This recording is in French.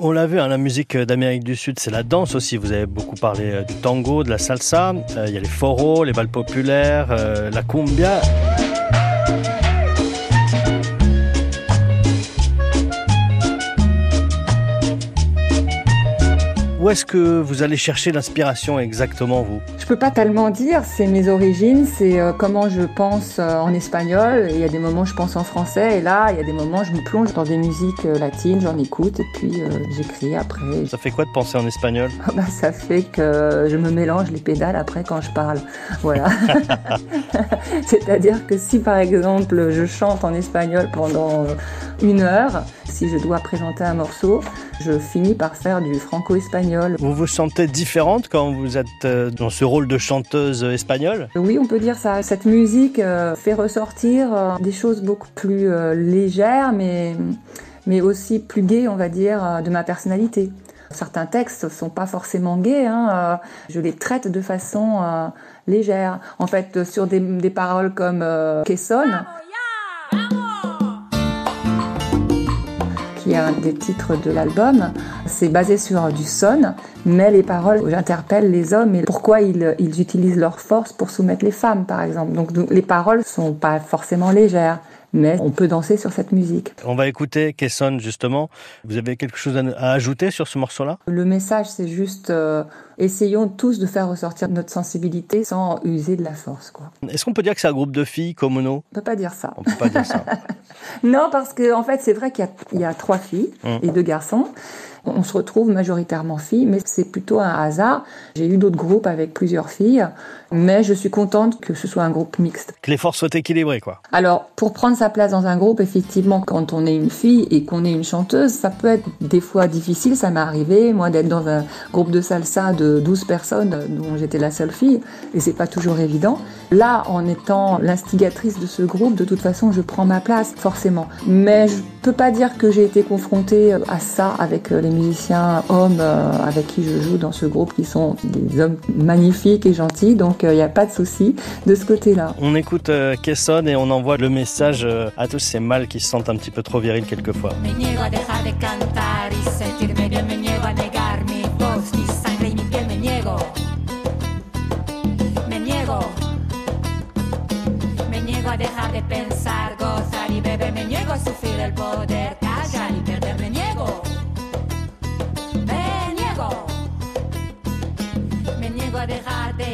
On l'a vu, hein, la musique d'Amérique du Sud, c'est la danse aussi. Vous avez beaucoup parlé euh, du tango, de la salsa. Euh, Il y a les foros, les balles populaires, euh, la cumbia. Où est-ce que vous allez chercher l'inspiration exactement, vous? Je peux pas tellement dire, c'est mes origines, c'est euh, comment je pense euh, en espagnol. Il y a des moments je pense en français, et là il y a des moments je me plonge dans des musiques euh, latines, j'en écoute et puis euh, j'écris après. Ça fait quoi de penser en espagnol? Ah bah, ça fait que je me mélange les pédales après quand je parle. Voilà. C'est-à-dire que si par exemple je chante en espagnol pendant une heure, si je dois présenter un morceau, je finis par faire du franco-espagnol. Vous vous sentez différente quand vous êtes euh, dans ce rôle de chanteuse espagnole? Oui, on peut dire ça. Cette musique euh, fait ressortir euh, des choses beaucoup plus légères, mais, mais aussi plus gaies, on va dire, de ma personnalité. Certains textes sont pas forcément gays, hein, je les traite de façon légère. En fait, sur des, des paroles comme euh, qui est un des titres de l'album. C'est basé sur du son, mais les paroles interpellent les hommes et pourquoi ils, utilisent leur force pour soumettre les femmes, par exemple. Donc, donc, les paroles sont pas forcément légères, mais on peut danser sur cette musique. On va écouter Kesson justement. Vous avez quelque chose à, ajouter sur ce morceau-là? Le message, c'est juste euh, essayons tous de faire ressortir notre sensibilité sans user de la force. Quoi. Est-ce qu'on peut dire que c'est un groupe de filles comme nous On peut pas dire ça. On peut pas dire ça. Non, parce que en fait, c'est vrai qu'il y a, il y a trois filles Mm. et deux garçons. On se retrouve majoritairement filles, mais c'est plutôt un hasard. J'ai eu d'autres groupes avec plusieurs filles, mais je suis contente que ce soit un groupe mixte. que les forces soient équilibrées, quoi. Alors, pour prendre sa place dans un groupe, effectivement, quand on est une fille et qu'on est une chanteuse, ça peut être des fois difficile. Ça m'est arrivé, moi, d'être dans un groupe de salsa de 12 personnes, dont j'étais la seule fille, et c'est pas toujours évident. Là, en étant l'instigatrice de ce groupe, de toute façon, je prends ma place, forcément. Mais je peux pas dire que j'ai été confrontée à ça avec les musiciens hommes euh, avec qui je joue dans ce groupe qui sont des hommes magnifiques et gentils, donc euh, il n'y a pas de souci de ce côté-là. On écoute euh, Kesson et on envoie le message à tous ces mâles qui se sentent un petit peu trop virils quelquefois. dejar de